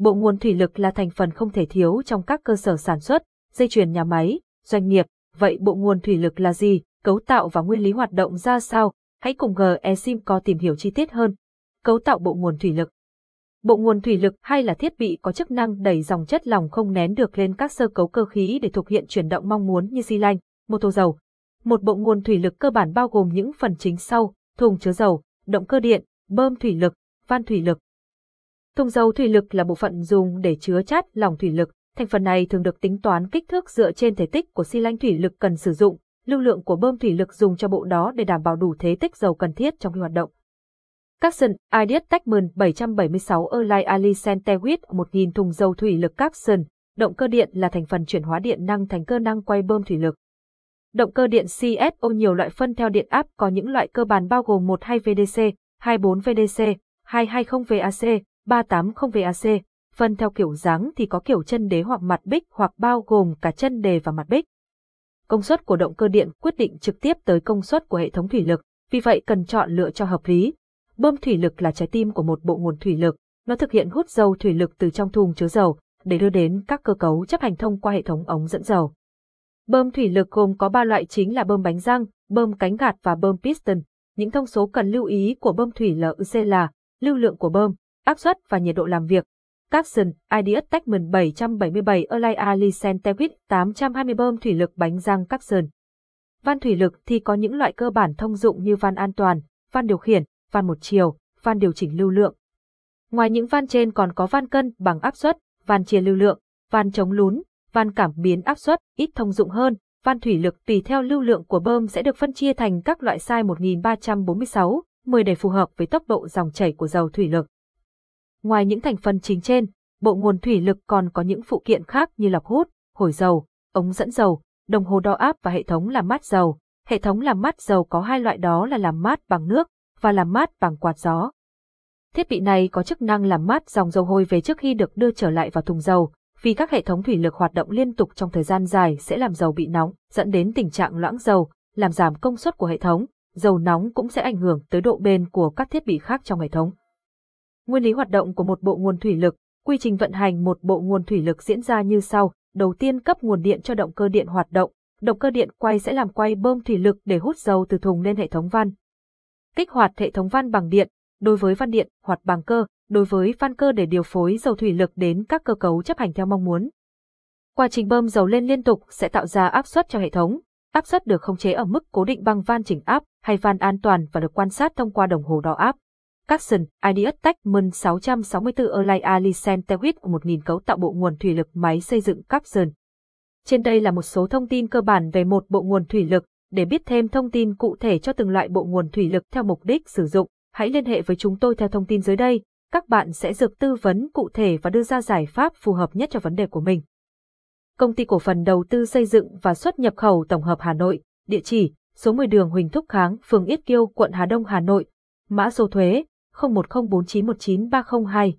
Bộ nguồn thủy lực là thành phần không thể thiếu trong các cơ sở sản xuất, dây chuyền nhà máy, doanh nghiệp. Vậy bộ nguồn thủy lực là gì, cấu tạo và nguyên lý hoạt động ra sao? Hãy cùng GESIMCO tìm hiểu chi tiết hơn. Cấu tạo bộ nguồn thủy lực Bộ nguồn thủy lực hay là thiết bị có chức năng đẩy dòng chất lỏng không nén được lên các sơ cấu cơ khí để thực hiện chuyển động mong muốn như xi lanh, mô tô dầu. Một bộ nguồn thủy lực cơ bản bao gồm những phần chính sau, thùng chứa dầu, động cơ điện, bơm thủy lực, van thủy lực. Thùng dầu thủy lực là bộ phận dùng để chứa chất lỏng thủy lực. Thành phần này thường được tính toán kích thước dựa trên thể tích của xi lanh thủy lực cần sử dụng, lưu lượng của bơm thủy lực dùng cho bộ đó để đảm bảo đủ thế tích dầu cần thiết trong khi hoạt động. Capson Ideas Techman 776 Erlai Ali Centewit 1000 thùng dầu thủy lực Capson, động cơ điện là thành phần chuyển hóa điện năng thành cơ năng quay bơm thủy lực. Động cơ điện CSO nhiều loại phân theo điện áp có những loại cơ bản bao gồm 12VDC, 24VDC, 220VAC, 380VAC, phân theo kiểu dáng thì có kiểu chân đế hoặc mặt bích hoặc bao gồm cả chân đề và mặt bích. Công suất của động cơ điện quyết định trực tiếp tới công suất của hệ thống thủy lực, vì vậy cần chọn lựa cho hợp lý. Bơm thủy lực là trái tim của một bộ nguồn thủy lực, nó thực hiện hút dầu thủy lực từ trong thùng chứa dầu để đưa đến các cơ cấu chấp hành thông qua hệ thống ống dẫn dầu. Bơm thủy lực gồm có 3 loại chính là bơm bánh răng, bơm cánh gạt và bơm piston. Những thông số cần lưu ý của bơm thủy LUC là lưu lượng của bơm, áp suất và nhiệt độ làm việc. Capson, ID Attachment 777 Erlai Ali Centevit 820 bơm thủy lực bánh răng Capson. Van thủy lực thì có những loại cơ bản thông dụng như van an toàn, van điều khiển, van một chiều, van điều chỉnh lưu lượng. Ngoài những van trên còn có van cân bằng áp suất, van chia lưu lượng, van chống lún, van cảm biến áp suất, ít thông dụng hơn, van thủy lực tùy theo lưu lượng của bơm sẽ được phân chia thành các loại size 1346, 10 để phù hợp với tốc độ dòng chảy của dầu thủy lực. Ngoài những thành phần chính trên, bộ nguồn thủy lực còn có những phụ kiện khác như lọc hút, hồi dầu, ống dẫn dầu, đồng hồ đo áp và hệ thống làm mát dầu. Hệ thống làm mát dầu có hai loại đó là làm mát bằng nước và làm mát bằng quạt gió. Thiết bị này có chức năng làm mát dòng dầu hôi về trước khi được đưa trở lại vào thùng dầu, vì các hệ thống thủy lực hoạt động liên tục trong thời gian dài sẽ làm dầu bị nóng, dẫn đến tình trạng loãng dầu, làm giảm công suất của hệ thống. Dầu nóng cũng sẽ ảnh hưởng tới độ bền của các thiết bị khác trong hệ thống. Nguyên lý hoạt động của một bộ nguồn thủy lực, quy trình vận hành một bộ nguồn thủy lực diễn ra như sau. Đầu tiên cấp nguồn điện cho động cơ điện hoạt động, động cơ điện quay sẽ làm quay bơm thủy lực để hút dầu từ thùng lên hệ thống van. Kích hoạt hệ thống van bằng điện, đối với van điện hoặc bằng cơ, đối với van cơ để điều phối dầu thủy lực đến các cơ cấu chấp hành theo mong muốn. Quá trình bơm dầu lên liên tục sẽ tạo ra áp suất cho hệ thống. Áp suất được khống chế ở mức cố định bằng van chỉnh áp hay van an toàn và được quan sát thông qua đồng hồ đo áp. Capson, Ideas Techman 664 Erlai của Centewit 1000 cấu tạo bộ nguồn thủy lực máy xây dựng Capson. Trên đây là một số thông tin cơ bản về một bộ nguồn thủy lực. Để biết thêm thông tin cụ thể cho từng loại bộ nguồn thủy lực theo mục đích sử dụng, hãy liên hệ với chúng tôi theo thông tin dưới đây. Các bạn sẽ được tư vấn cụ thể và đưa ra giải pháp phù hợp nhất cho vấn đề của mình. Công ty cổ phần đầu tư xây dựng và xuất nhập khẩu tổng hợp Hà Nội, địa chỉ số 10 đường Huỳnh Thúc Kháng, phường Yết Kiêu, quận Hà Đông, Hà Nội, mã số thuế 0104919302